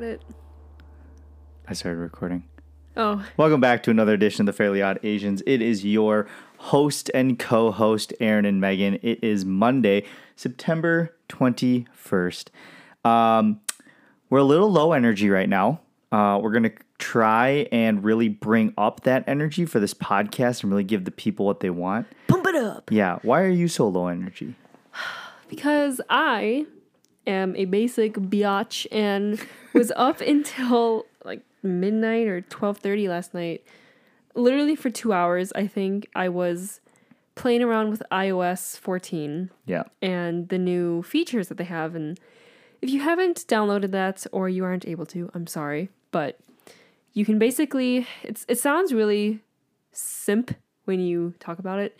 That it? I started recording. Oh, Welcome back to another edition of the Fairly Odd Asians. It is your host and co host, Aaron and Megan. It is Monday, September 21st. Um, we're a little low energy right now. Uh, we're going to try and really bring up that energy for this podcast and really give the people what they want. pump it up. Yeah. Why are you so low energy? Because I am a basic biatch and was up until like midnight or 12:30 last night. Literally for 2 hours, I think I was playing around with iOS 14 Yeah. and the new features that they have and if you haven't downloaded that or you aren't able to, I'm sorry, but you can basically it's it sounds really simp when you talk about it.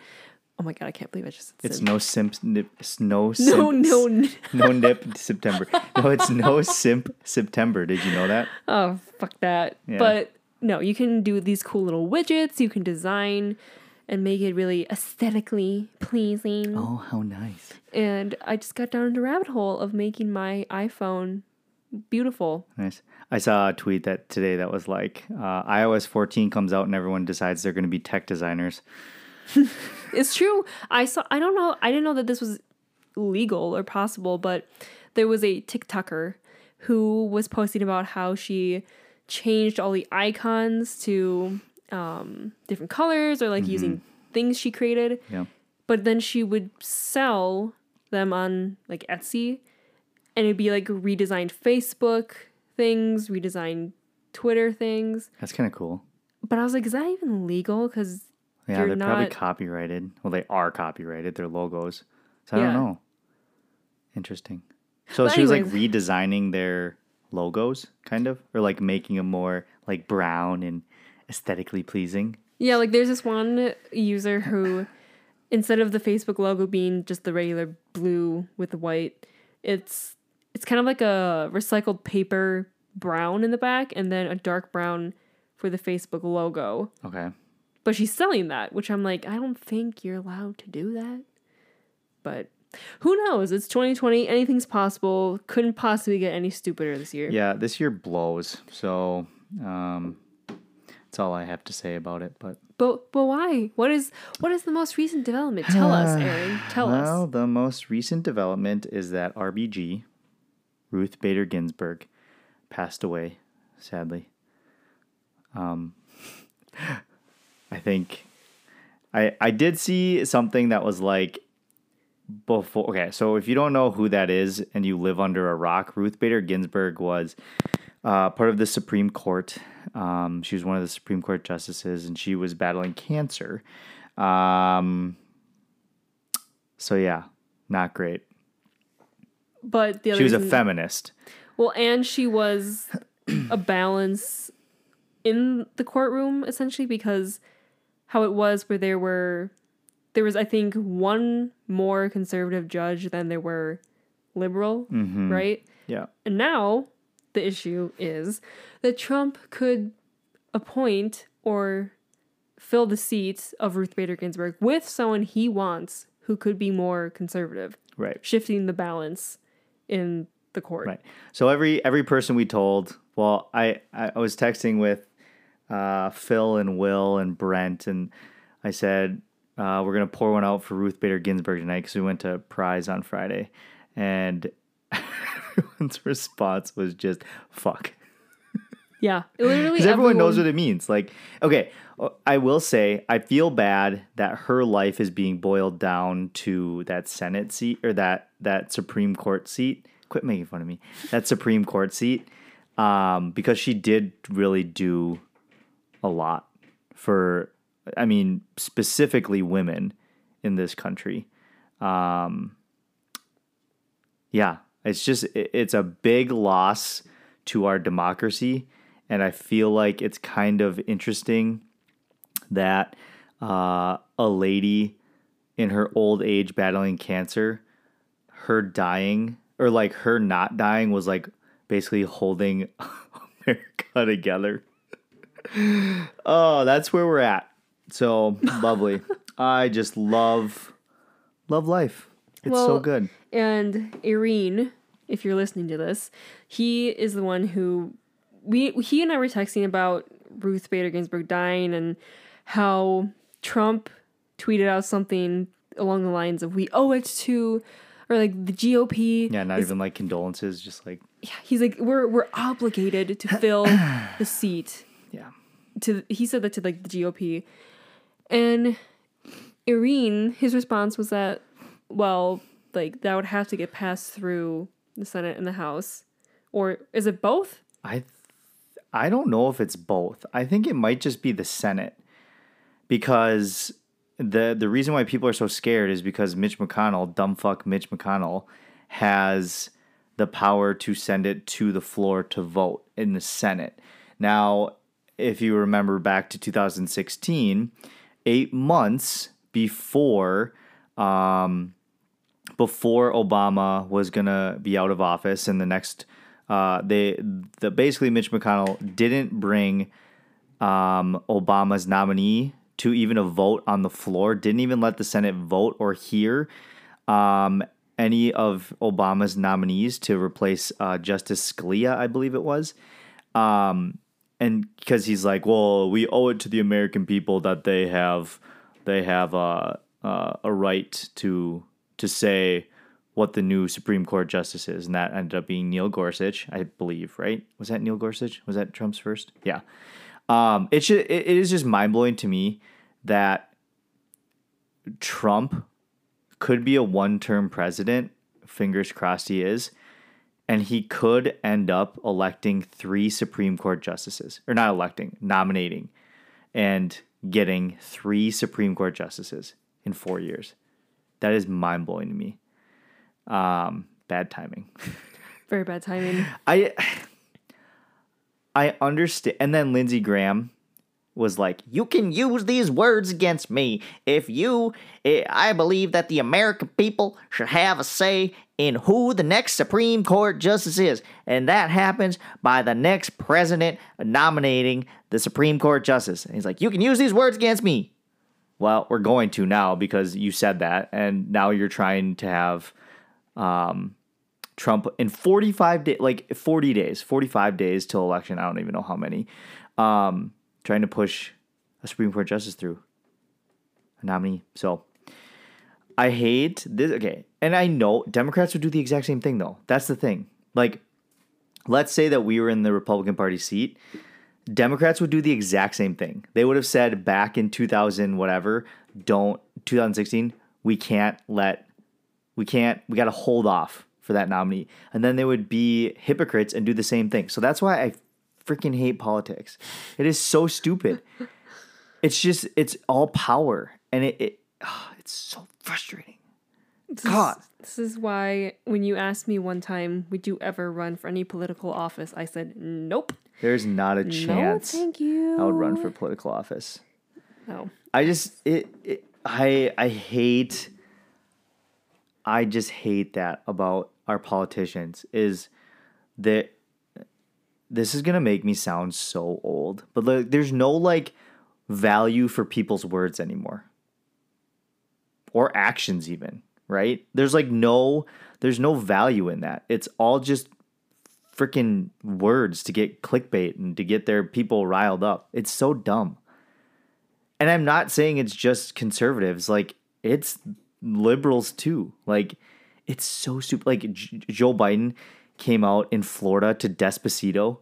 Oh my god, I can't believe I just said It's simp. no simp, nip, it's no no, simp, no, n- no nip September. No, it's no simp September. Did you know that? Oh, fuck that. Yeah. But no, you can do these cool little widgets. You can design and make it really aesthetically pleasing. Oh, how nice. And I just got down the rabbit hole of making my iPhone beautiful. Nice. I saw a tweet that today that was like uh, iOS 14 comes out and everyone decides they're going to be tech designers. It's true. I saw I don't know, I didn't know that this was legal or possible, but there was a TikToker who was posting about how she changed all the icons to um, different colors or like using things she created. Yeah. but then she would sell them on like Etsy and it'd be like redesigned Facebook things, redesigned Twitter things. That's kind of cool. But I was like, is that even legal? Because Yeah, You're they're probably copyrighted. Well, they are copyrighted. Their logos. So I Yeah. don't know. Interesting. So But she was like redesigning their logos, kind of, or like making them more like brown and aesthetically pleasing. yeah, like there's this one user who instead of the Facebook logo being just the regular blue with the white, it's it's kind of like a recycled paper brown in the back and then a dark brown for the Facebook logo. Okay. But she's selling that, which I'm like, I don't think you're allowed to do that. But who knows? It's 2020. Anything's possible. Couldn't possibly get any stupider this year. Yeah, this year blows. So um, that's all I have to say about it. But But but why? What is what is the most recent development? Tell us, Aaron. Tell well, us. Well, the most recent development is that RBG, Ruth Bader Ginsburg, passed away, sadly. Um, I think I I did see something that was like before. Okay, so if you don't know who that is and you live under a rock, Ruth Bader Ginsburg was uh, part of the Supreme Court. Um, she was one of the Supreme Court justices, and she was battling cancer. Um, so yeah, not great. But the other She was a feminist. Well, and she was a balance in the courtroom essentially because how it was where there were there was I think one more conservative judge than there were liberal, Mm-hmm. right? Yeah. And now the issue is that Trump could appoint or fill the seat of Ruth Bader Ginsburg with someone he wants who could be more conservative, Right. shifting the balance in the court. Right. So every every person we told, well, I I was texting with uh, Phil and Will and Brent, and I said uh, we're gonna pour one out for Ruth Bader Ginsburg tonight because we went to Prize on Friday, and everyone's response was just "fuck." Yeah, literally Because everyone knows what it means. Like, okay, uh, I will say I feel bad that her life is being boiled down to that Senate seat or that that Supreme Court seat. Quit making fun of me. That Supreme Court seat, um, because she did really do a lot for. I mean, specifically women in this country. Um, yeah, it's just it's a big loss to our democracy, and I feel like it's kind of interesting that uh, a lady in her old age battling cancer, her dying or like her not dying was like basically holding America together. Oh, that's where we're at. So lovely. I just love love life. It's so good. And Irene if you're listening to this, he is the one who we he and I were texting about Ruth Bader Ginsburg dying and how Trump tweeted out something along the lines of "We owe it to," or like the GOP. Yeah, not is- even like condolences, just like Yeah, he's like we're we're obligated to fill the seat. Yeah. To he said that to like the GOP, and Irene, his response was that well, like that would have to get passed through the Senate and the House, or is it both? I th- I don't know if it's both. I think it might just be the Senate because the the reason why people are so scared is because Mitch McConnell, dumb fuck Mitch McConnell, has the power to send it to the floor to vote in the Senate. Now, if you remember back to 2016, eight months before um, before Obama was gonna be out of office and the next uh, they the basically Mitch McConnell didn't bring um, Obama's nominee to even a vote on the floor, didn't even let the Senate vote or hear um, any of Obama's nominees to replace uh, Justice Scalia, I believe it was. Um, and because he's like, well, we owe it to the American people that they have they have uh, uh, a right to to say what the new Supreme Court justice is, and that ended up being Neil Gorsuch, I believe. Right? Was that Neil Gorsuch? Was that Trump's first? Yeah. Um, it should. It, it is just mind blowing to me that Trump could be a one term president. Fingers crossed he is. And he could end up electing three Supreme Court justices, or not electing, nominating, and getting three Supreme Court justices in four years. That is mind blowing to me. Um, bad timing. Very bad timing. I I understand. And then Lindsey Graham was like, "You can use these words against me if you. eh, I believe that the American people should have a say in who the next Supreme Court justice is, and that happens by the next president nominating the Supreme Court justice." And he's like, "You can use these words against me." Well, we're going to now because you said that, and now you're trying to have um, Trump in 45 days, like 40 days, 45 days till election. I don't even know how many. Um, trying to push a Supreme Court justice through a nominee. So I hate this. Okay. And I know Democrats would do the exact same thing, though. That's the thing. Like, let's say that we were in the Republican Party seat. Democrats would do the exact same thing. They would have said back in 2000, whatever, don't, 2016, we can't let we can't we got to hold off for that nominee and then they would be hypocrites and do the same thing so that's why i freaking hate politics it is so stupid it's just it's all power and it, it ah, it's so frustrating This God. Is, this is why when you asked me one time, would you ever run for any political office? I said, nope. there's not a chance No, thank you. i would run for political office No. I just it, it I I hate I just hate that about our politicians is that this is gonna make me sound so old, but like there's no like value for people's words anymore. Or actions even, right? There's like no there's no value in that. It's all just freaking words to get clickbait and to get their people riled up. It's so dumb. And I'm not saying it's just conservatives. Like it's liberals too. Like it's so stupid. Like J- Joe Biden came out in Florida to Despacito.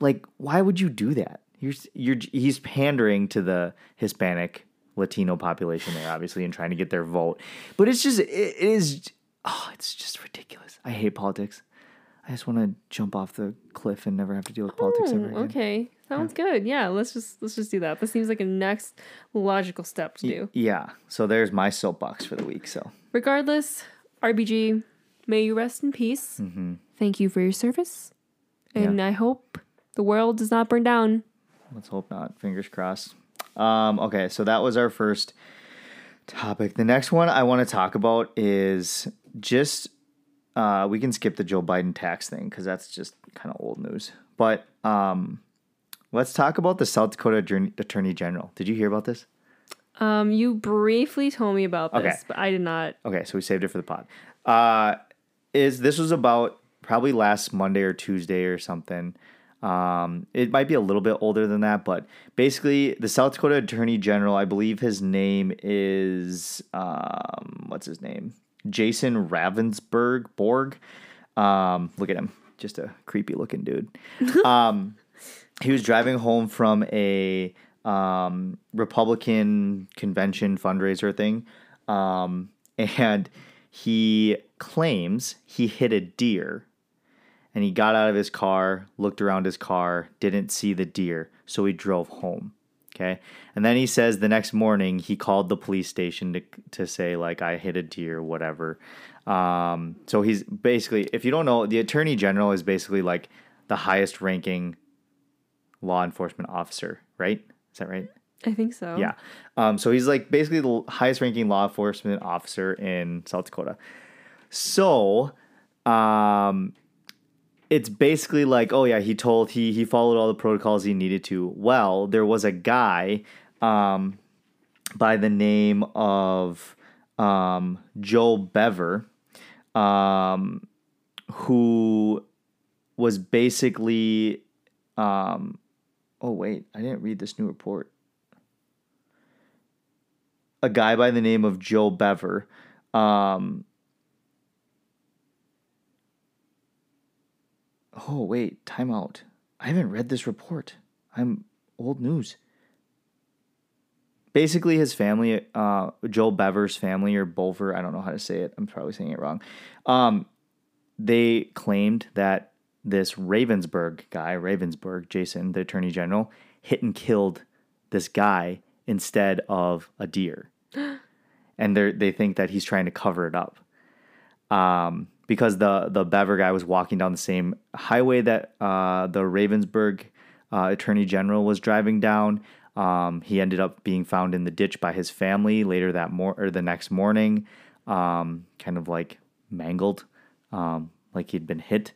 Like why would you do that? You're you're he's pandering to the Hispanic Latino population there obviously and trying to get their vote. But it's just it, is oh, it's just ridiculous. I hate politics. I just want to jump off the cliff and never have to deal with politics ever Oh, again. okay. Sounds good. Yeah, let's just let's just do that. This seems like a next logical step to do. Yeah. So there's my soapbox for the week. So Regardless, RBG, may you rest in peace. Mm-hmm. Thank you for your service, and I hope the world does not burn down. let's hope not. Fingers crossed. Um, okay, so that was our first topic. The next one I want to talk about is just uh, we can skip the Joe Biden tax thing because that's just kind of old news. But um, let's talk about the South Dakota Attorney- General. Did you hear about this? Um, you briefly told me about this, Okay. but I did not. Okay, so we saved it for the pod. Uh, is this was about probably last Monday or Tuesday or something. Um, it might be a little bit older than that, but basically, the South Dakota Attorney General, I believe his name is um, what's his name? Jason Ravensburg Borg. Um, look at him, just a creepy looking dude. um, he was driving home from a um, Republican convention fundraiser thing, um, and he claims he hit a deer and he got out of his car, looked around his car, didn't see the deer, so he drove home. Okay. And then he says the next morning he called the police station to, to say, like, I hit a deer, whatever. Um, so he's basically, if you don't know, the attorney general is basically like the highest ranking law enforcement officer, right? Is that right? I think so. Yeah. Um, so he's like basically the highest ranking law enforcement officer in South Dakota. So, um, it's basically like, oh yeah, he told he he followed all the protocols he needed to. Well, there was a guy um, by the name of um, Joe Boever um, who was basically um, oh wait, I didn't read this new report. A guy by the name of Joe Boever um, Oh, wait, timeout. I haven't read this report. I'm old news. Basically, his family, uh, Joel Boever's family, or Bolver, I don't know how to say it. I'm probably saying it wrong. Um, they claimed that this Ravnsborg guy, Ravnsborg, Jason, the attorney general, hit and killed this guy instead of a deer. and they they think that he's trying to cover it up. Um, because the the Boever guy was walking down the same highway that uh, the Ravnsborg uh, Attorney General was driving down. Um, he ended up being found in the ditch by his family later that mor- or the next morning, um, kind of like mangled, um, like he'd been hit.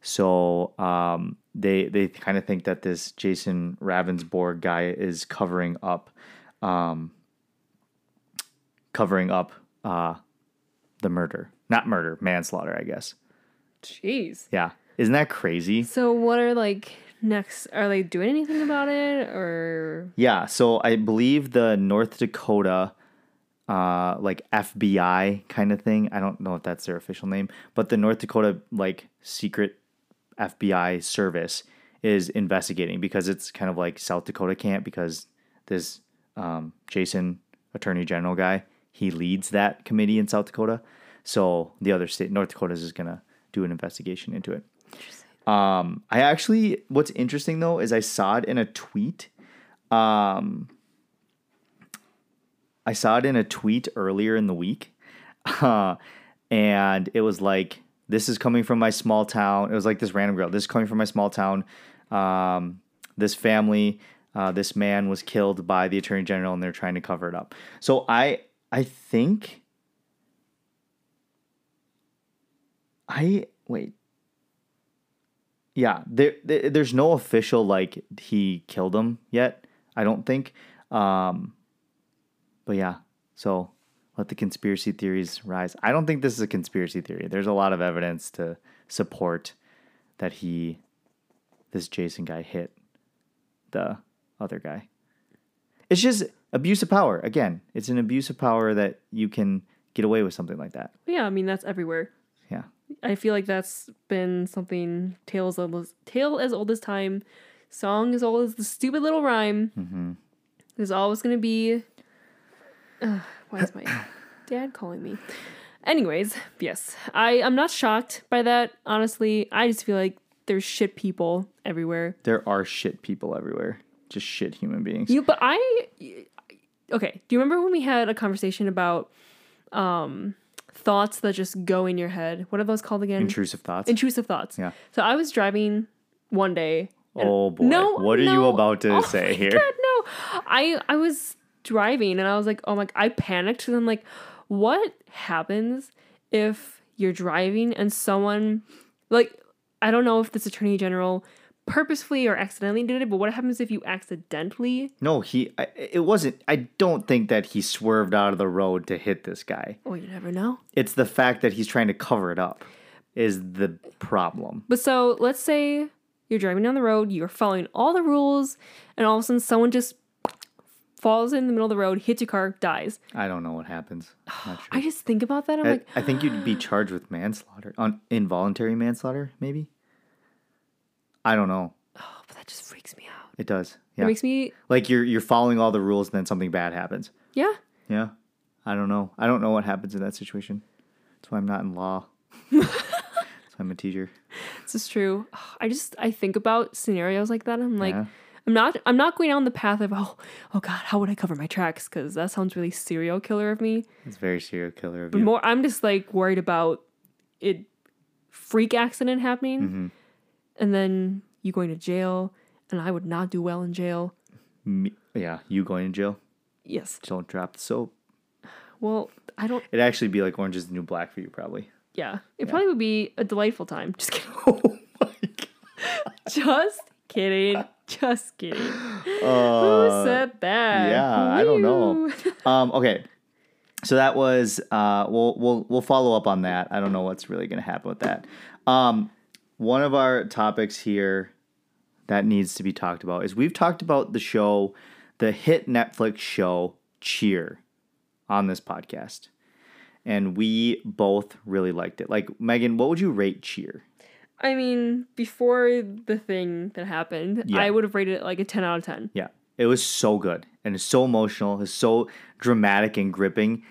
So um, they they kind of think that this Jason Ravnsborg guy is covering up, um, covering up uh, the murder. Not murder, manslaughter, I guess. Jeez. Yeah. Isn't that crazy? So what are like next are they doing anything about it or Yeah, so I believe the North Dakota uh like FBI kind of thing. I don't know if that's their official name, but the North Dakota like secret FBI service is investigating because it's kind of like South Dakota can't because this um, Jason Attorney General guy, he leads that committee in South Dakota. So the other state, North Dakota, is going to do an investigation into it. Um, I actually, what's interesting though is I saw it in a tweet. Um, I saw it in a tweet earlier in the week, uh, and it was like, "This is coming from my small town." It was like this random girl. This is coming from my small town. Um, this family, uh, this man was killed by the attorney general, and they're trying to cover it up. So I, I think I wait. Yeah, there, there there's no official like he killed him yet. I don't think. Um, but yeah, so let the conspiracy theories rise. I don't think this is a conspiracy theory. There's a lot of evidence to support that he, this Jason guy, hit the other guy. It's just abuse of power. Again, it's an abuse of power that you can get away with something like that. Yeah, I mean that's everywhere. Yeah. I feel like that's been something tale as old as, tale as old as time, song as old as the stupid little rhyme. Mm-hmm. There's always gonna be. Uh, why is my dad calling me? Anyways, yes, I I'm not shocked by that. Honestly, I just feel like there's shit people everywhere. There are shit people everywhere. Just shit human beings. You, but I. Okay, do you remember when we had a conversation about um thoughts that just go in your head. What are those called again? Intrusive thoughts. Intrusive thoughts. Yeah. So I was driving one day. oh boy. No, what are you about to Oh say my here? God, no. I I was driving and I was like, oh my I panicked and I'm like, what happens if you're driving and someone like I don't know if this attorney general purposefully or accidentally did it, but what happens if you accidentally No, he. I, it wasn't. I don't think that he swerved out of the road to hit this guy. Oh, you never know. It's the fact that he's trying to cover it up. is the problem. But so let's say you're driving down the road, you're following all the rules, and all of a sudden someone just falls in the middle of the road, hits your car, dies. I don't know what happens. Sure. I just think about that. I'm I, like, I think you'd be charged with manslaughter, on involuntary manslaughter, maybe. I don't know. oh, but that just freaks me out. It does. Yeah. It makes me, like you're you're following all the rules, and then something bad happens. yeah. Yeah, I don't know. I don't know what happens in that situation. That's why I'm not in law. That's why I'm a teacher. This is true. I just I think about scenarios like that. I'm like, Yeah. I'm not I'm not going down the path of oh oh god, how would I cover my tracks? Because that sounds really serial killer of me. It's very serial killer of But you. more, I'm just like worried about it freak accident happening, Mm-hmm. And then you going to jail, and I would not do well in jail. Me, yeah, you going to jail? Yes. Don't drop the soap. Well, I don't. It'd actually be like Orange is the New Black for you, probably. Yeah, it probably would be a delightful time. Just kidding. Oh my god. Just kidding. Just kidding. Who said that? yeah, I don't know. Um, okay. So that was uh we'll we'll we'll follow up on that. I don't know what's really gonna happen with that. Um one of our topics here that needs to be talked about is we've talked about the show, the hit Netflix show Cheer on this podcast. And we both really liked it. Like Megan, what would you rate Cheer? I mean, before the thing that happened, Yeah. I would have rated it like a 10 out of 10. Yeah, it was so good and it's so emotional. It's so dramatic and gripping.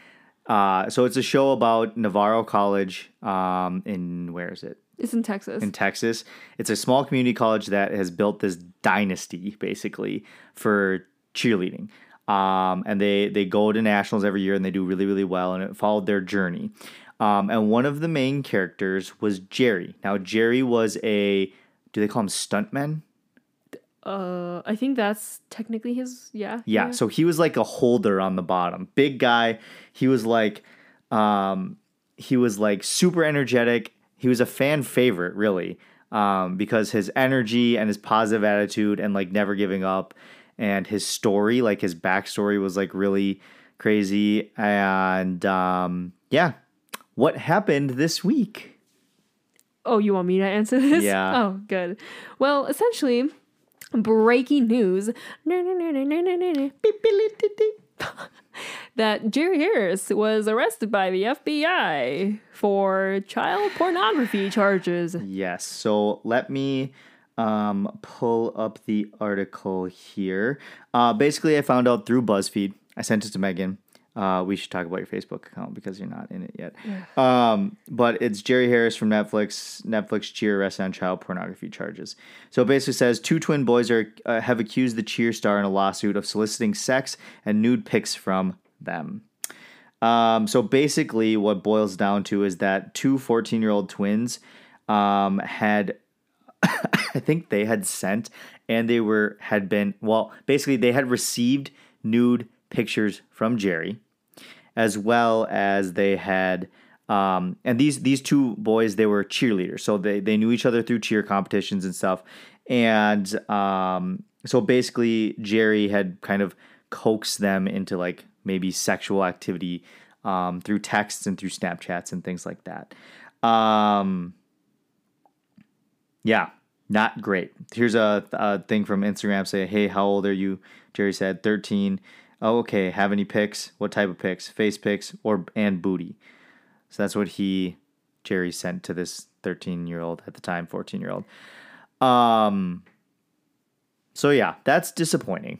Uh, so it's a show about Navarro College um, in where is it? It's in Texas. In Texas. It's a small community college that has built this dynasty basically for cheerleading. Um, and they they go to nationals every year and they do really really well and it followed their journey. Um, and one of the main characters was Jerry. Now Jerry was a do they call him stuntman? uh, I think that's technically his. Yeah. Yeah, so he was like a holder on the bottom. Big guy. He was like um he was like super energetic. He was a fan favorite, really. Um, because his energy and his positive attitude and like never giving up and his story, like his backstory was like really crazy. And um yeah. What happened this week? Oh, you want me to answer this? Yeah. Oh, good. Well, essentially, breaking news that Jerry Harris was arrested by the FBI for child pornography charges. Yes. So let me um, pull up the article here. Uh, basically, I found out through BuzzFeed. I sent it to Megan. Uh, we should talk about your Facebook account because you're not in it yet. Um, but it's Jerry Harris from Netflix. Netflix Cheer arrested on child pornography charges. So it basically says two twin boys are uh, have accused the Cheer star in a lawsuit of soliciting sex and nude pics from them. Um, so basically, what boils down to is that two 14 year old twins um, had, I think they had sent and they were, had been, well, basically, they had received nude pictures from Jerry, as well as they had. Um, and these these two boys, they were cheerleaders, so they they knew each other through cheer competitions and stuff. And um, so basically, Jerry had kind of coaxed them into like maybe sexual activity um, through texts and through Snapchats and things like that. Um, yeah, not great. Here's a, a thing from Instagram say, "Hey, how old are you?" Jerry said, 13. Oh, okay. Have any pics? What type of pics? Face pics or and booty. So that's what he Jerry sent to this 13 year old at the time, 14 year old. Um. So yeah, that's disappointing.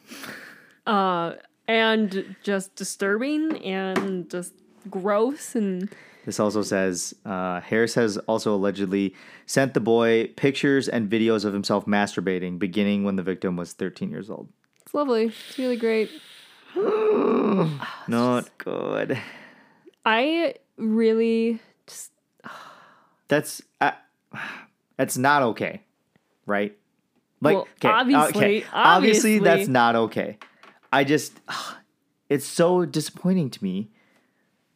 Uh, and just disturbing and just gross and This also says uh, Harris has also allegedly sent the boy pictures and videos of himself masturbating, beginning when the victim was 13 years old. it's lovely. It's really great. Not good. I really just That's uh, that's not okay, right? Like, Well, okay, obviously- okay, obviously that's not okay. I just, it's so disappointing to me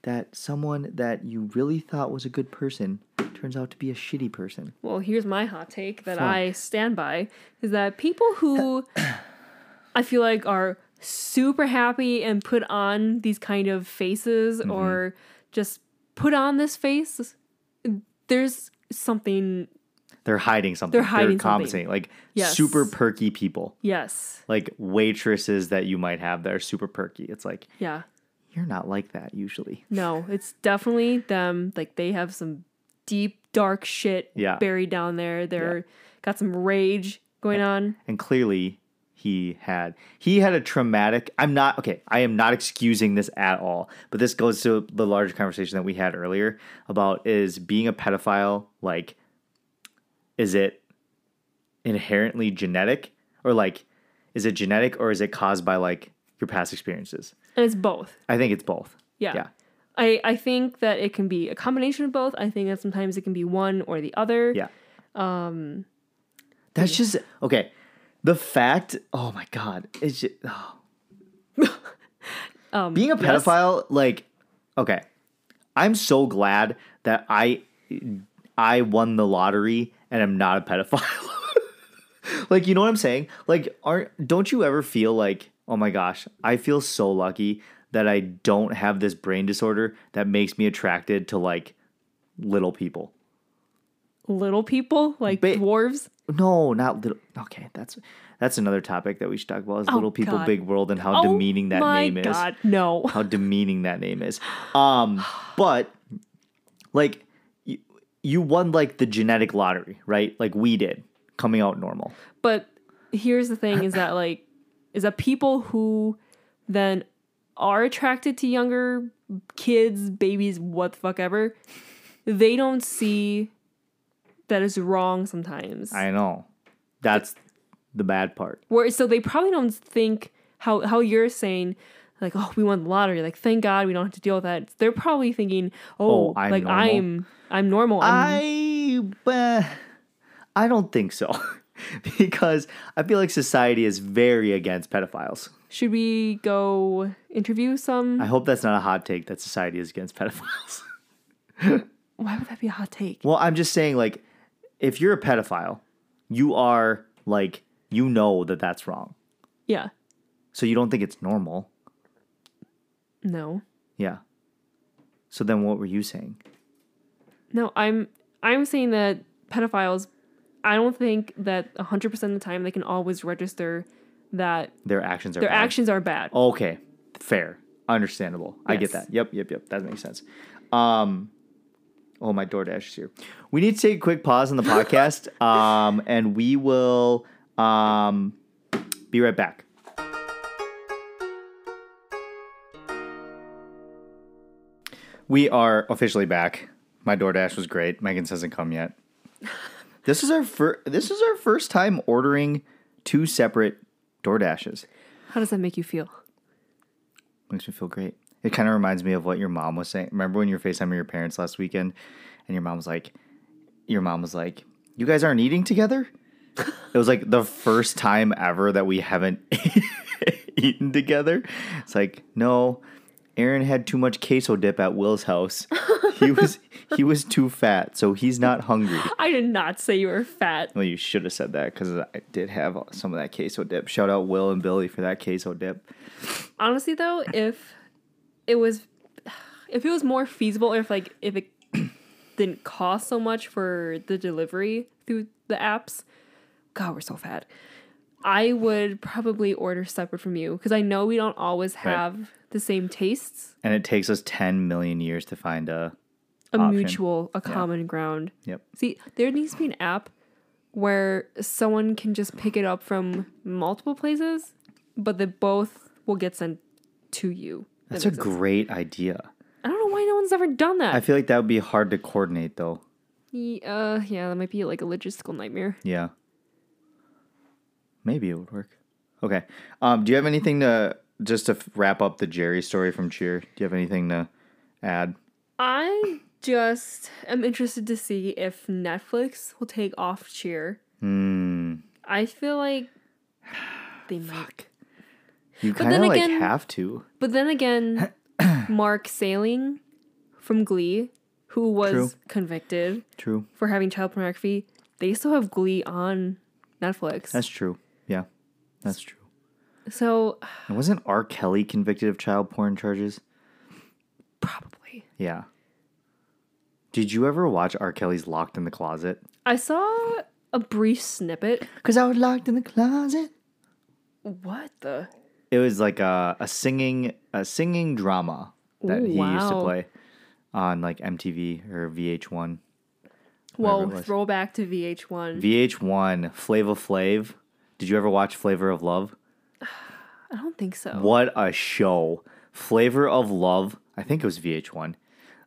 that someone that you really thought was a good person turns out to be a shitty person. Well, here's my hot take that Fuck. I stand by is that people who I feel like are super happy and put on these kind of faces Mm-hmm. or just put on this face, there's something. They're hiding something. They're hiding something. compensating. Like Yes. super perky people. Yes. Like waitresses that you might have that are super perky. It's like, Yeah. you're not like that usually. No, it's definitely them. Like they have some deep, dark shit Yeah. buried down there. They're got some rage going on. and clearly he had he had a traumatic i'm not okay i am not excusing this at all but this goes to the larger conversation that we had earlier about is being a pedophile like is it inherently genetic or like is it genetic or is it caused by like your past experiences And it's both. i think it's both Yeah. yeah I, I think that it can be a combination of both. I think that sometimes it can be one or the other. yeah um that's just okay the fact oh my god it's just, oh. Um, being a yes. pedophile like okay i'm so glad that i i won the lottery and i'm not a pedophile like you know what i'm saying like aren't don't you ever feel like oh my gosh i feel so lucky that i don't have this brain disorder that makes me attracted to like little people Little people, like Ba- dwarves. No not little okay that's that's another topic that we should talk about is Oh, little people God. big world and how demeaning that name is God, no. how demeaning that name is. Um, but like you, you won like the genetic lottery, right? Like we did, coming out normal. But here's the thing is that like is that people who then are attracted to younger kids, babies, what the fuck ever, they don't see that is wrong sometimes. I know. That's the bad part. Where so they probably don't think how how you're saying like oh we won the lottery like thank God we don't have to deal with that. They're probably thinking oh, Oh, I'm like normal. I'm I'm normal. I'm, I uh, I don't think so. because I feel like society is very against pedophiles. should we go interview some? I hope that's not a hot take that society is against pedophiles. Why would that be a hot take? Well, I'm just saying, like, if you're a pedophile, you are like, you know that that's wrong. Yeah. So you don't think it's normal. No. Yeah. So then what were you saying? No, I'm I'm saying that pedophiles I don't think that 100% of the time they can always register that Their actions are their bad. actions are bad. Okay. Fair. Understandable. I get that. Yep, yep, yep. That makes sense. Um Oh, my DoorDash is here. We need to take a quick pause in the podcast. um, and we will um be right back. We are officially back. My DoorDash was great. Megan's hasn't come yet. This is our fir- this is our first time ordering two separate DoorDashes. How does that make you feel? Makes me feel great. It kind of reminds me of what your mom was saying. Remember when you were FaceTiming your parents last weekend and your mom was like, your mom was like, you guys aren't eating together? it was like the first time ever that we haven't eaten together. It's like, no, Aaron had too much queso dip at Will's house. He was he was too fat, so he's not hungry. I did not say you were fat. Well, you should have said that because I did have some of that queso dip. Shout out Will and Billy for that queso dip. Honestly though, if it was if it was more feasible or if like if it didn't cost so much for the delivery through the apps, god, we're so fat. I would probably order separate from you because I know we don't always Right. have the same tastes. And it takes us 10 million years to find a. a option. mutual, a common ground. Yep. See, there needs to be an app where someone can just pick it up from multiple places, but they both will get sent to you. That That's a makes sense. great idea. I don't know why no one's ever done that. I feel like that would be hard to coordinate, though. Ye- uh, yeah, that might be like a logistical nightmare. Yeah. Maybe it would work. Okay. Um, do you have anything to just to wrap up the Jerry story from Cheer? Do you have anything to add? I just am interested to see if Netflix will take off Cheer. Hmm. I feel like they might. You kind of like again- have to. But then again, Mark Salling from Glee, who was True. convicted True. for having child pornography, they still have Glee on Netflix. That's true. Yeah. That's true. so And wasn't R. Kelly convicted of child porn charges? probably. Yeah. Did you ever watch R. Kelly's Locked in the Closet? I saw a brief snippet. Cause I was locked in the closet. What the? It was like a, a singing a singing drama that Ooh, he used to play on like MTV or VH1. Whoa, throwback to VH1. VH1 Flava Flav. Did you ever watch Flavor of Love? I don't think so. What a show. Flavor of Love. I think it was VH1.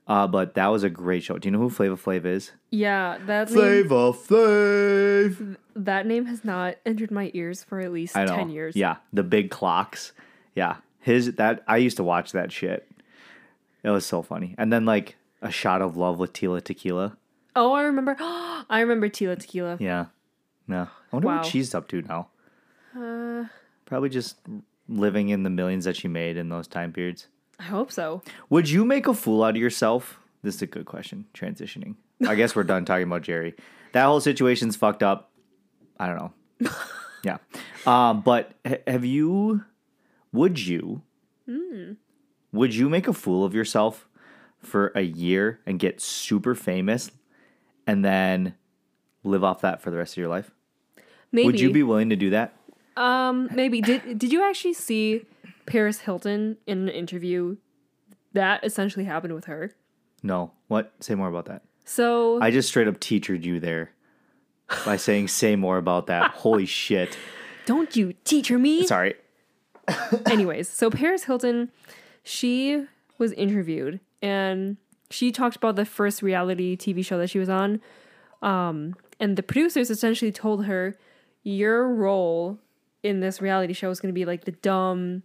Uh, but that was a great show. Do you know who Flava Flav is? Yeah, that name, Flava Flav. that name has not entered my ears for at least I know. 10 years. Yeah, the big clocks. Yeah. His that I used to watch that shit. It was so funny. And then like a shot of love with Tila Tequila. Oh, I remember. I remember Tila Tequila. Yeah. No. I wonder Wow. what she's up to now. Uh, Probably just living in the millions that she made in those time periods. I hope so. Would you make a fool out of yourself? This is a good question. Transitioning. I guess we're done talking about Jerry. That whole situation's fucked up. I don't know. yeah. Um, but have you, would you, would you make a fool of yourself for a year and get super famous and then live off that for the rest of your life? Maybe. Would you be willing to do that? Um, maybe. Did Did you actually see Paris Hilton in an interview? That essentially happened with her. No. What? Say more about that. So I just straight up teachered you there by saying, say more about that. Holy shit. don't you teacher me. Sorry. Anyways, so Paris Hilton, she was interviewed and she talked about the first reality TV show that she was on. Um, and the producers essentially told her, Your role in this reality show is going to be like the dumb,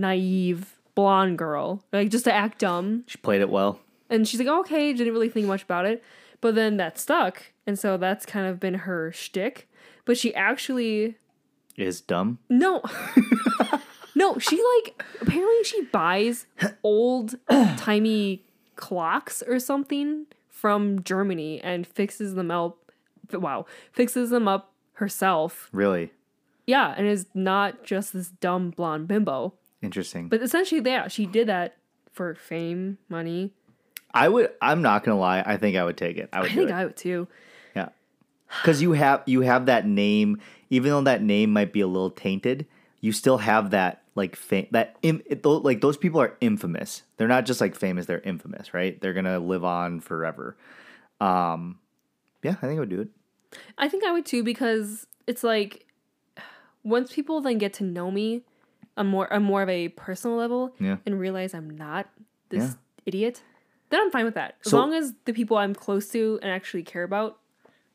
naive, blonde girl, like just to act dumb. She played it well. And she's like, okay, didn't really think much about it. But then that stuck. And so that's kind of been her shtick. But she actually Is dumb. no. no, she like apparently she buys old timey clocks or something from Germany and fixes them up wow, fixes them up herself. Really Yeah, and is not just this dumb blonde bimbo. Interesting. But essentially yeah, she did that for fame, money. I would. I'm not gonna lie. I think I would take it. I would I think it. I would too. yeah, because you have you have that name. Even though that name might be a little tainted, you still have that like fame. That Im, it, like those people are infamous. They're not just like famous. They're infamous, right? They're gonna live on forever. Um, yeah, I think I would do it. I think I would too because it's like once people then get to know me on more on more of a personal level Yeah. and realize I'm not this Yeah. idiot, then I'm fine with that. As So- long as the people I'm close to and actually care about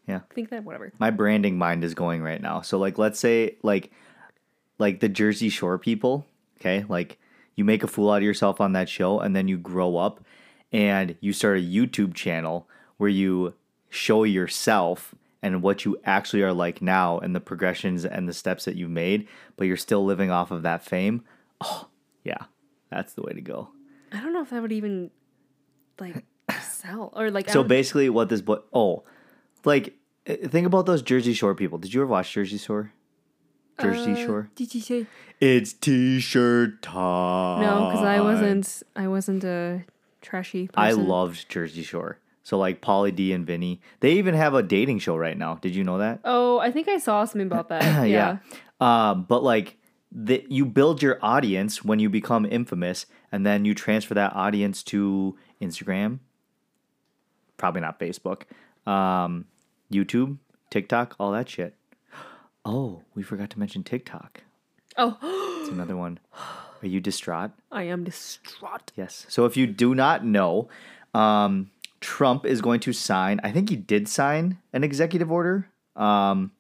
Yeah. think that whatever. my branding mind is going right now. So like let's say like like the Jersey Shore people, okay? Like you make a fool out of yourself on that show and then you grow up and you start a YouTube channel where you show yourself and what you actually are like now and the progressions and the steps that you've made, but you're still living off of that fame. Oh, yeah. That's the way to go. I don't know if that would even like sell or like So basically what this boy oh, like eh, think about those Jersey Shore people. Did you ever watch Jersey Shore? Jersey Uh, Shore? Did you say It's t-shirt time. no? Because I wasn't. I wasn't a trashy. Person. I loved Jersey Shore. So like Pauly D and Vinny, they even have a dating show right now. Did you know that? Oh, I think I saw something about that. yeah. Um, but like the, you build your audience when you become infamous, and then you transfer that audience to Instagram. Probably not Facebook, um, YouTube, TikTok, all that shit. Oh, we forgot to mention TikTok. Oh, It's another one. Are you distraught? I am distraught. Yes. So if you do not know, um, Trump is going to sign. I think he did sign an executive order. Um,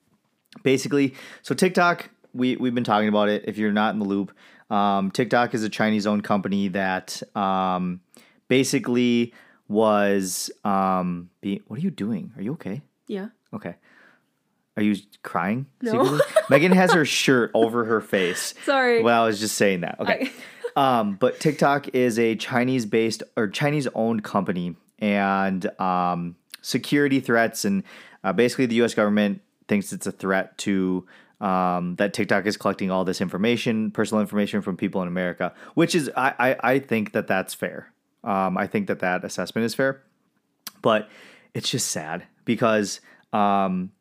basically, so TikTok. We we've been talking about it. If you're not in the loop, um, TikTok is a Chinese-owned company that um, basically was. Um, be, what are you doing? Are you okay? Yeah. Okay. Are you crying? No. Megan has her shirt over her face. Sorry. Well, I was just saying that. Okay. um, but TikTok is a Chinese based or Chinese owned company, and um, security threats and uh, basically the U.S. government thinks it's a threat to um, that TikTok is collecting all this information, personal information from people in America, which is I I, I think that that's fair. Um, I think that that assessment is fair. But it's just sad because um,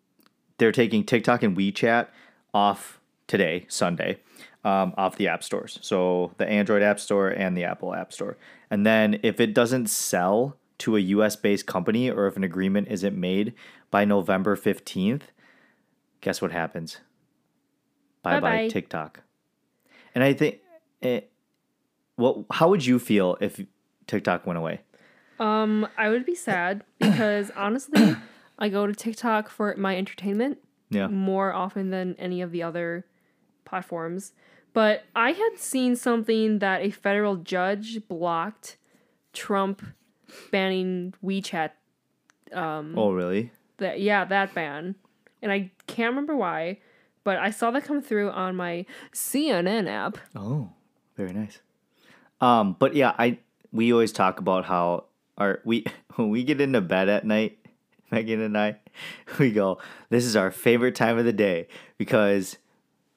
they're taking TikTok and WeChat off today, Sunday, um, off the app stores. So the Android App Store and the Apple App Store. And then if it doesn't sell to a US based company or if an agreement isn't made by November 15th, guess what happens? Bye bye TikTok. And I think, eh, what, how would you feel if TikTok went away? Um, I would be sad because honestly, I go to TikTok for my entertainment Yeah. more often than any of the other platforms. But I had seen something that a federal judge blocked Trump banning WeChat. Oh, really? That yeah, that ban, and I can't remember why, but I saw that come through on my CNN app. Oh, very nice. Um, but yeah, I we always talk about how our we when we get into bed at night, Megan and I, we go, this is our favorite time of the day because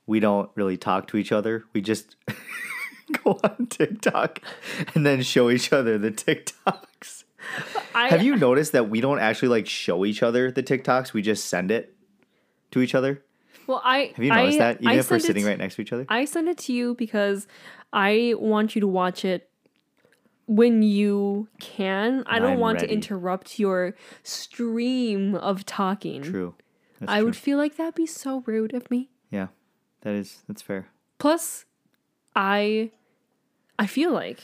we don't really talk to each other. We just go on TikTok and then show each other the TikToks. I Have you noticed that we don't actually like show each other the TikToks? We just send it to each other. well, I Have you noticed I, that? Even I if we're sitting to- right next to each other? I send it to you because I want you to watch it when you can. I don't I'm want to interrupt your stream of talking. True. That's I true. would feel like that'd be so rude of me. Yeah, that is that's fair. Plus, I I feel like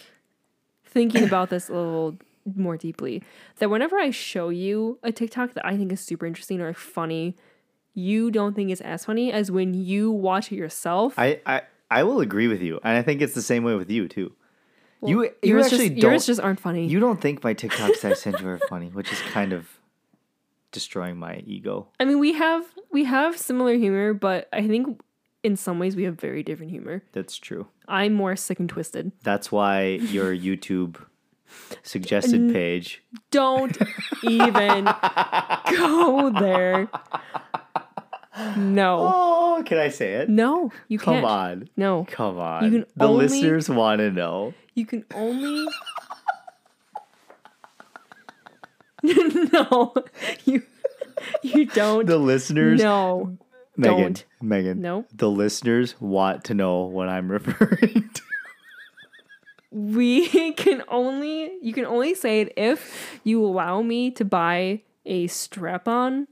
thinking about this little more deeply that whenever I show you a TikTok that I think is super interesting or funny, you don't think it's as funny as when you watch it yourself. I, I I will agree with you, and I think it's the same way with you too. you you yours actually just, don't yours just aren't funny. you don't think my TikToks I send you are funny, which is kind of destroying my ego. I mean, we have we have similar humor, but I think in some ways we have very different humor. That's true. I'm more sick and twisted. That's why your YouTube suggested page. Don't even go there. No, Oh, can I say it? no, you Come can't. on. No, Come on. You can the only- listeners want to know. you can only. no, you you don't. The listeners no, Megan, don't. Megan. No. The listeners want to know what I'm referring to. We can only you can only say it if you allow me to buy a strap-on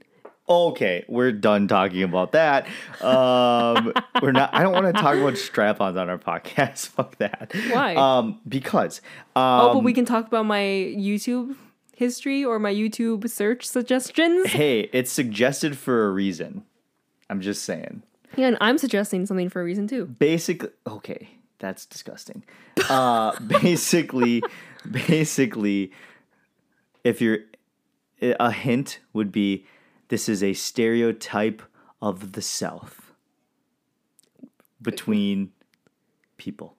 Okay, we're done talking about that. Um, we're not. I don't want to talk about strap-ons on our podcast. Fuck that. Why? Um, because um, oh, but we can talk about my YouTube history or my YouTube search suggestions. hey, it's suggested for a reason. I'm just saying. Yeah, and I'm suggesting something for a reason too. Basically, okay, that's disgusting. Uh, basically, basically, if you're a hint would be this is a stereotype of the South between people.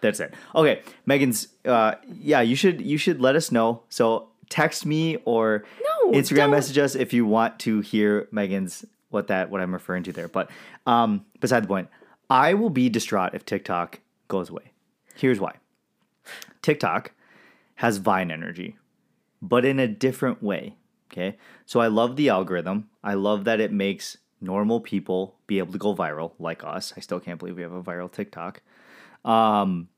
That's it. Okay, Megan's. Uh, yeah, you should you should let us know. So text me or No, Instagram don't. message us if you want to hear Megan's what that what I'm referring to there. But um, beside the point, I will be distraught if TikTok goes away. Here's why. TikTok has Vine energy, but in a different way. Okay. So I love the algorithm. I love that it makes normal people be able to go viral like us. I still can't believe we have a viral TikTok. Um,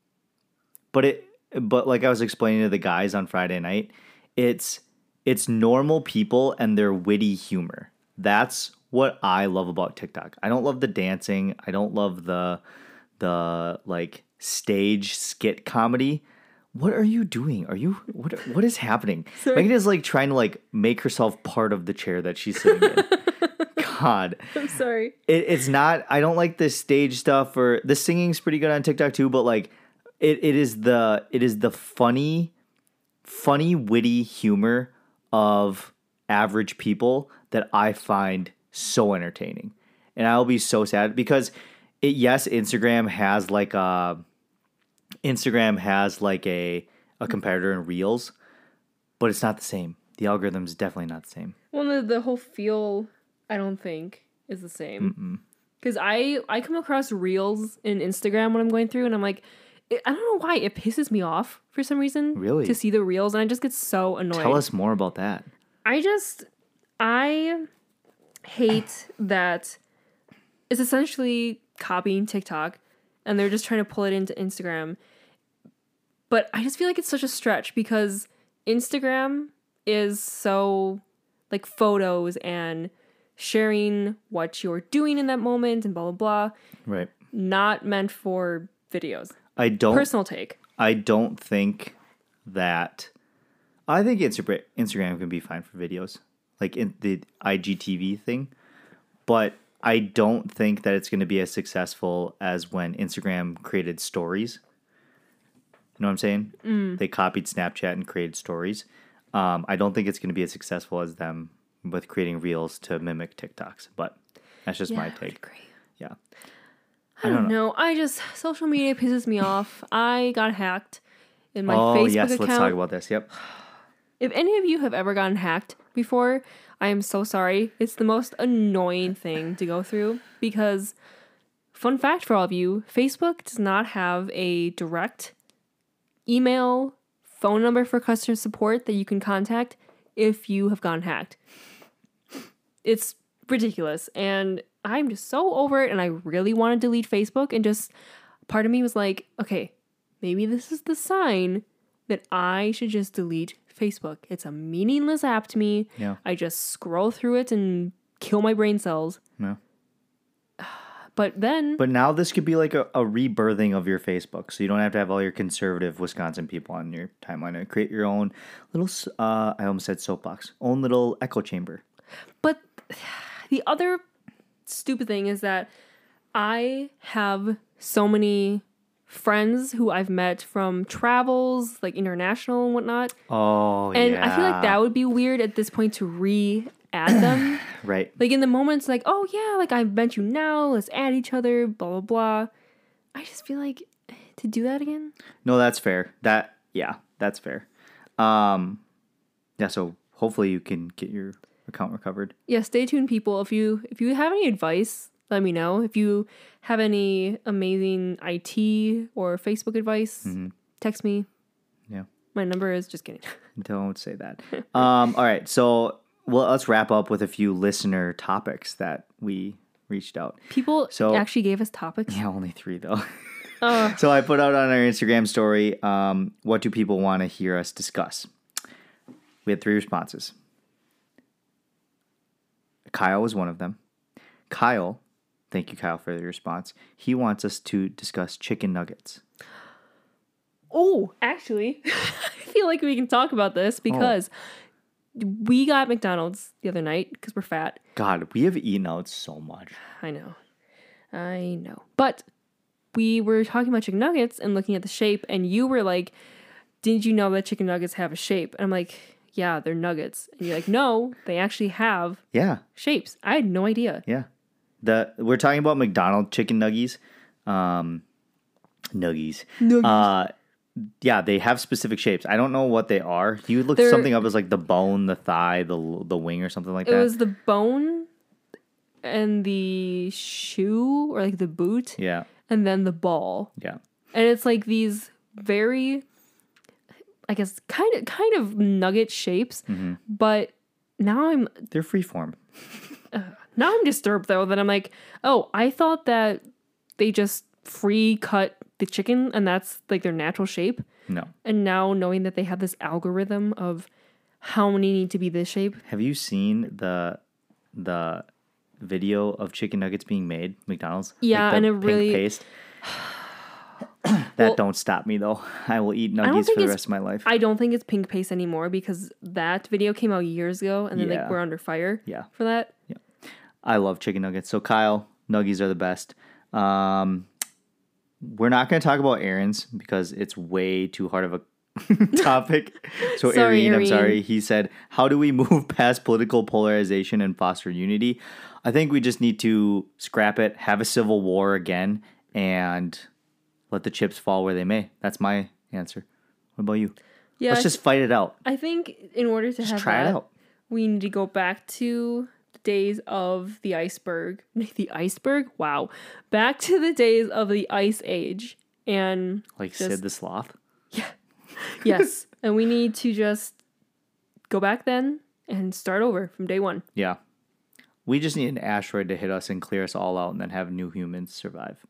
but it, but like I was explaining to the guys on Friday night, it's it's normal people and their witty humor. That's what I love about TikTok. I don't love the dancing. I don't love the the like stage skit comedy. What are you doing? Are you what what is happening? Sorry. Megan is like trying to like make herself part of the chair that she's sitting in. God. I'm sorry. It, it's not I don't like the stage stuff or the singing's pretty good on TikTok too, but like it, it is the it is the funny funny witty humor of average people that I find so entertaining. And I'll be so sad because it, yes, Instagram has like a Instagram has like a a competitor in Reels, but it's not the same. The algorithm is definitely not the same. Well, the, the whole feel, I don't think, is the same. Because I I come across reels in Instagram when I'm going through, and I'm like, it, I don't know why it pisses me off for some reason. Really? To see the reels, and I just get so annoyed. Tell us more about that. I just I hate that it's essentially copying TikTok and they're just trying to pull it into Instagram. But I just feel like it's such a stretch because Instagram is so like photos and sharing what you're doing in that moment and blah blah blah, Right. not meant for videos. I don't Personal take. I don't think that. I think Instagram Instagram can be fine for videos, like in the IGTV thing, but I don't think that it's going to be as successful as when Instagram created stories. You know what I'm saying? Mm. They copied Snapchat and created stories. Um, I don't think it's going to be as successful as them with creating reels to mimic TikToks, but that's just my I take. agree. Yeah. I don't know. I just social media pisses me off. I got hacked in my oh Facebook yes, account. let's talk about this. Yep. If any of you have ever gotten hacked before, I am so sorry. It's the most annoying thing to go through because, fun fact for all of you Facebook does not have a direct email, phone number for customer support that you can contact if you have gotten hacked. It's ridiculous. And I'm just so over it. And I really want to delete Facebook. And just part of me was like, okay, maybe this is the sign that I should just delete Facebook. It's a meaningless app to me. Yeah. I just scroll through it and kill my brain cells. No. But then, But now this could be like a, a rebirthing of your Facebook, so you don't have to have all your conservative Wisconsin people on your timeline and create your own little. Uh, I almost said soapbox, own little echo chamber. but the other stupid thing is that I have so many friends who I've met from travels, like international and whatnot. Oh And yeah, I feel like that would be weird at this point to re add them. right. like in the moment, it's like, oh yeah, like I've met you now, let's add each other, blah, blah, blah. I just feel like to do that again. No, that's fair. That yeah, that's fair. Um, yeah. So hopefully you can get your account recovered. yeah stay tuned people if you if you have any advice let me know if you have any amazing it or facebook advice text me Yeah. my number is just kidding Don't say that. um, all right. So well, let's wrap up with a few listener topics that we reached out. people So- actually gave us topics Yeah, only three though. uh, so I put out on our Instagram story, um, what do people want to hear us discuss? We had three responses. Kyle was one of them. Kyle, thank you, Kyle, for the response. He wants us to discuss chicken nuggets. oh actually i feel like we can talk about this oh. because we got mcdonald's the other night because we're fat. God, we have eaten out so much. i know. I know. But we were talking about chicken nuggets and looking at the shape and you were like did you know that chicken nuggets have a shape? And i'm like yeah they're nuggets. And you're like no they actually have Yeah, shapes. I had no idea. Yeah. The we're talking about McDonald's chicken nuggies. Um, nuggies. Uh, yeah, they have specific shapes. I don't know what they are. You look They're- something up as like the bone, the thigh, the the wing, or something like it that. It was the bone and the shoe or like the boot yeah, and then the ball yeah. and it's like these very i guess kind of kind of nugget shapes Mm-hmm. but now i'm They're freeform. Now i'm disturbed though that i'm like oh i thought that they just free cut the chicken and that's like their natural shape No. and now knowing that they have this algorithm of how many need to be this shape Have you seen the the video of chicken nuggets being made McDonald's? Yeah, the and it pink really- paste. that Well- don't stop me though. I will eat think for the rest of my life. i don't think it's pink paste anymore because that video came out years ago and then Yeah. like we're under fire Yeah. for that I love chicken nuggets. So Kyle, nuggies are the best. Um, we're not going to talk about errands because it's way too hard of a topic. So Sorry, Irene, I'm sorry. He said, "How do we move past political polarization and foster unity?" I think we just need to scrap it, have a civil war again, and let the chips fall where they may. That's my answer. What about you? yeah Let's just fight it out. I think in order to Just have try that, it out. we need to go back to days of the iceberg. The iceberg? Wow. Back to the days of the ice age and Like Just- Sid the Sloth. Yeah. Yes, and we need to just go back then and start over from day one. Yeah. We just need an asteroid to hit us and clear us all out and then have new humans survive.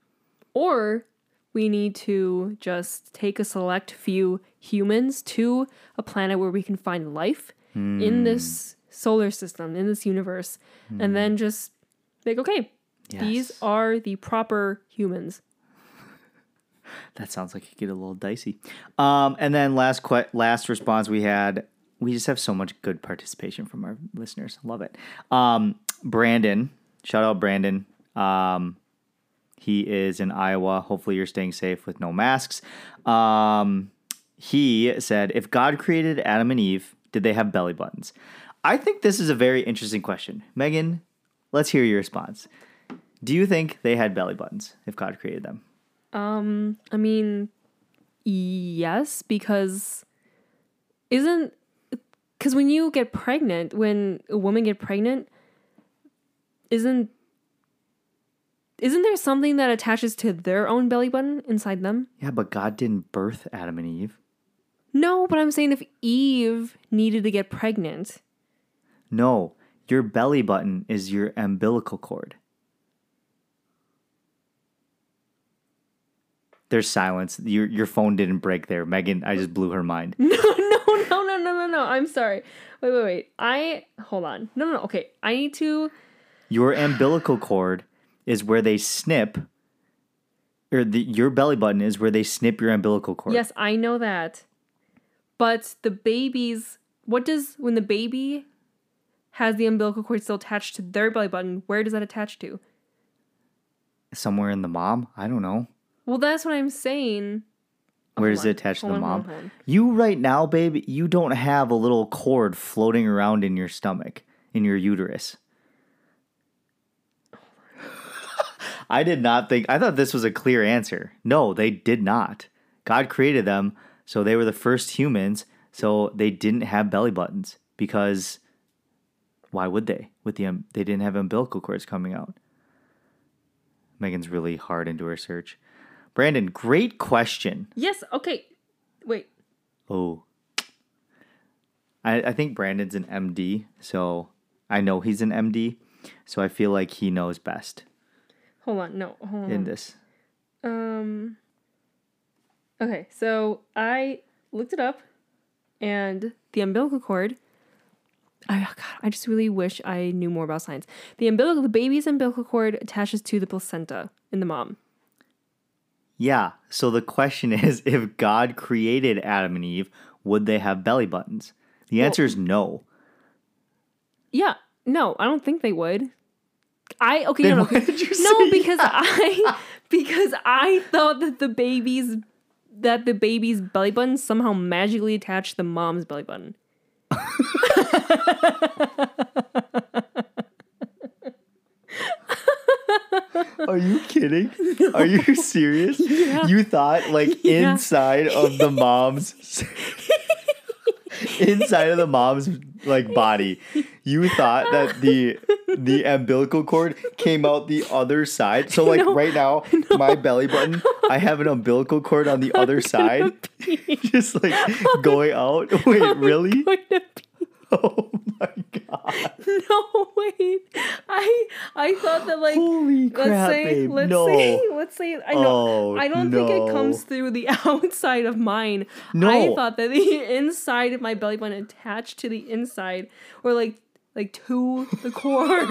Or we need to just take a select few humans to a planet where we can find life in this hmm. Solar system, in this universe, and then just like, okay, these are the proper humans. That sounds like it get a little dicey. Um, and then last que- last response we had, we just have so much good participation from our listeners. Love it. Um, Brandon, shout out Brandon. Um, he is in Iowa. Hopefully you're staying safe with no masks. Um, he said, if God created Adam and Eve, did they have belly buttons? I think this is a very interesting question. Megan, let's hear your response. Do you think they had belly buttons if God created them? Um, I mean, yes, because isn't because when you get pregnant, when a woman get pregnant, isn't isn't there something that attaches to their own belly button inside them? Yeah, but God didn't birth Adam and Eve. No, but I'm saying if Eve needed to get pregnant, No, your belly button is your umbilical cord. There's silence. Your your phone didn't break there, Megan. I just blew her mind. no, no, no, no, no, no, no. I'm sorry. Wait, wait, wait. I hold on. No, no, no. Okay, I need to. Your umbilical cord is where they snip, or the, your belly button is where they snip your umbilical cord. Yes, I know that. But the baby's what does when the baby has the umbilical cord still attached to their belly button, where does that attach to? Somewhere in the mom. I don't know. Well, that's what I'm saying. Where does it attach to the mom? hold on, hold on. You right now, babe, you don't have a little cord floating around in your stomach, in your uterus. I did not think, I thought this was a clear answer. No, they did not. God created them, so they were the first humans, so they didn't have belly buttons because why would they? With the um, they didn't have umbilical cords coming out. Megan's really hard into her search. Brandon, great question. Yes, okay. Wait. Oh. I, I think Brandon's an MD, so I know he's an MD, so I feel like he knows best Hold on. No, hold on. in this. Um Okay, so I looked it up and the umbilical cord I oh God, I just really wish I knew more about science. The umbilical the baby's umbilical cord attaches to the placenta in the mom. Yeah, so the question is if God created Adam and Eve, would they have belly buttons? The answer is no. Yeah. No, I don't think they would. I okay, Then no, no, no, because I because I thought that the baby's that the baby's belly button somehow magically attached the mom's belly button. Are you kidding? Are you serious? You thought like Yeah. inside of the mom's inside of the mom's like body, you thought that the the umbilical cord came out the other side. So like No. right now, my belly button, I have an umbilical cord on the other side, just like going out. Wait, really? Going to pee. Oh my god! No, wait. I I thought that like Holy crap, let's say babe! let's no. say let's say I know Oh, I don't think it comes through the outside of mine. No. I thought that the inside of my belly button attached to the inside or like like to the cord.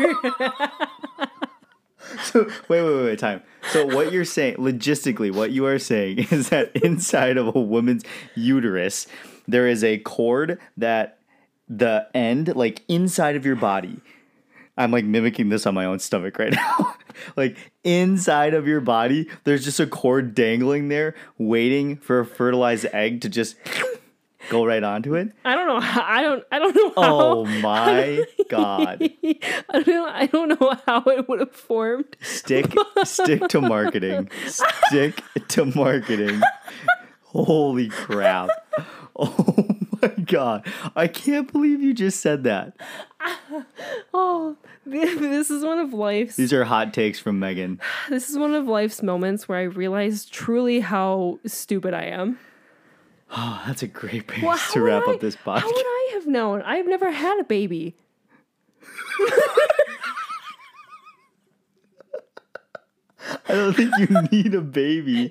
So wait, wait, wait, wait, time. So what you're saying, logistically, what you are saying is that inside of a woman's uterus, there is a cord that the end, like inside of your body. I'm like mimicking this on my own stomach right now. like inside of your body, there's just a cord dangling there, waiting for a fertilized egg to just go right onto it. I don't know. How, I don't. I don't know how. Oh my god! I don't. I don't know how it would have formed. Stick stick to marketing. Stick to marketing. Holy crap. Oh god. I can't believe you just said that. Oh, this is one of life's These are hot takes from Megan. this is one of life's moments where I realize truly how stupid I am. Oh, that's a great place Well, to wrap I- up this box. How would. I have known? I've never had a baby. I don't think you need a baby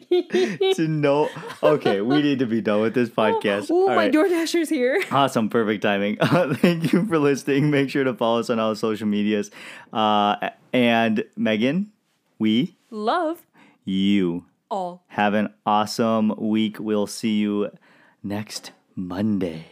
to know. Okay, we need to be done with this podcast. Oh, my right. DoorDasher's here. Awesome, perfect timing. Uh, thank you for listening. Make sure to follow us on all the social medias. Uh, and Megan, we, Love you, all. have an awesome week. We'll see you next Monday.